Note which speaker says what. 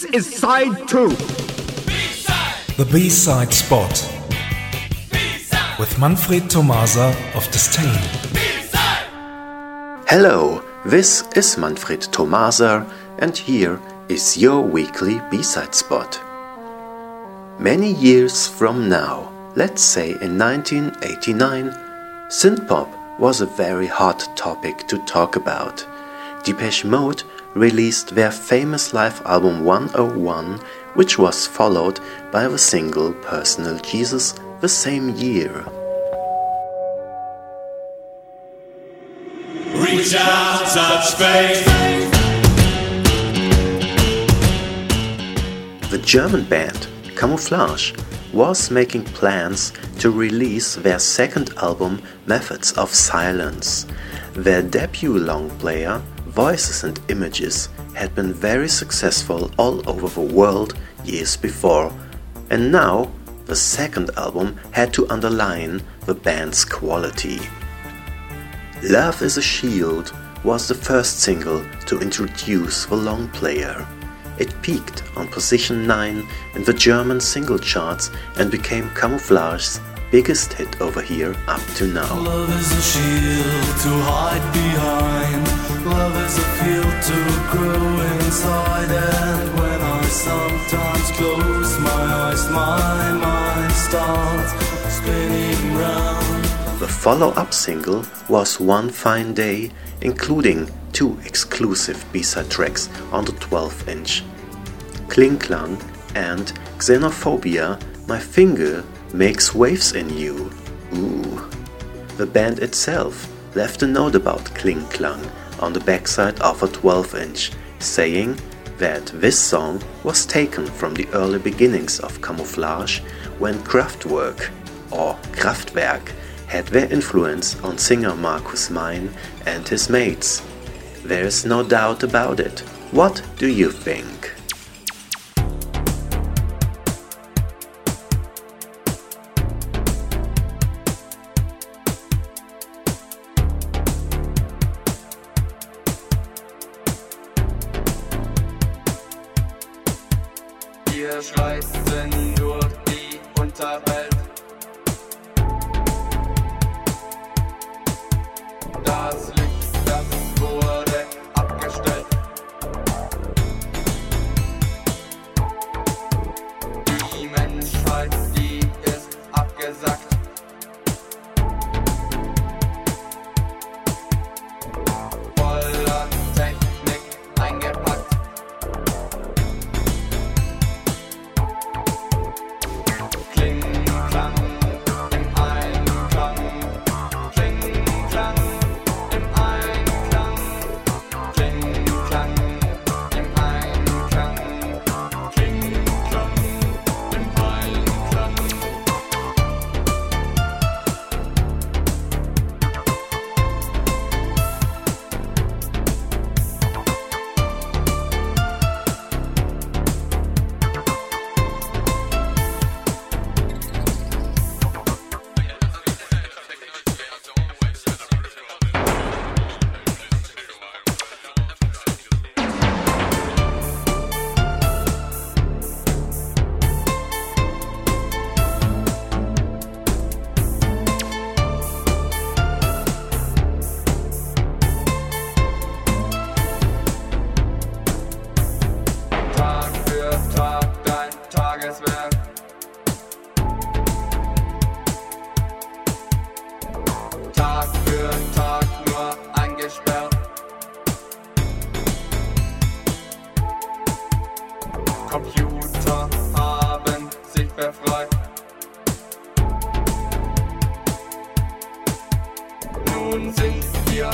Speaker 1: This is side two.
Speaker 2: The B-side spot with Manfred Tomasa of Disdain.
Speaker 3: Hello, this is Manfred Tomasa, and here is your weekly B-side spot. Many years from now, let's say in 1989, synthpop was a very hot topic to talk about. Depeche Mode released their famous live album 101, which was followed by the single Personal Jesus the same year.
Speaker 4: Reach out, touch faith.
Speaker 3: The German band Camouflage was making plans to release their second album Methods of Silence. Their debut long player Voices and Images had been very successful all over the world years before, and now the second album had to underline the band's quality. Love is a Shield was the first single to introduce the long player. It peaked on position 9 in the German single charts and became Camouflage's biggest hit over here up to now. The follow up single was One Fine Day, including two exclusive B side tracks on the 12 inch Kling Klang and Xenophobia, My Finger Makes Waves in You. Ooh. The band itself left a note about Kling Klang on the backside of a 12 inch, saying that this song was taken from the early beginnings of Camouflage when Kraftwerk or Kraftwerk had their influence on singer Marcus Meyn and his mates. There's no doubt about it. What do you think?
Speaker 5: Wir schreiten durch die Unterwelt. Tag für Tag nur eingesperrt. Computer haben sich befreit. Nun sind wir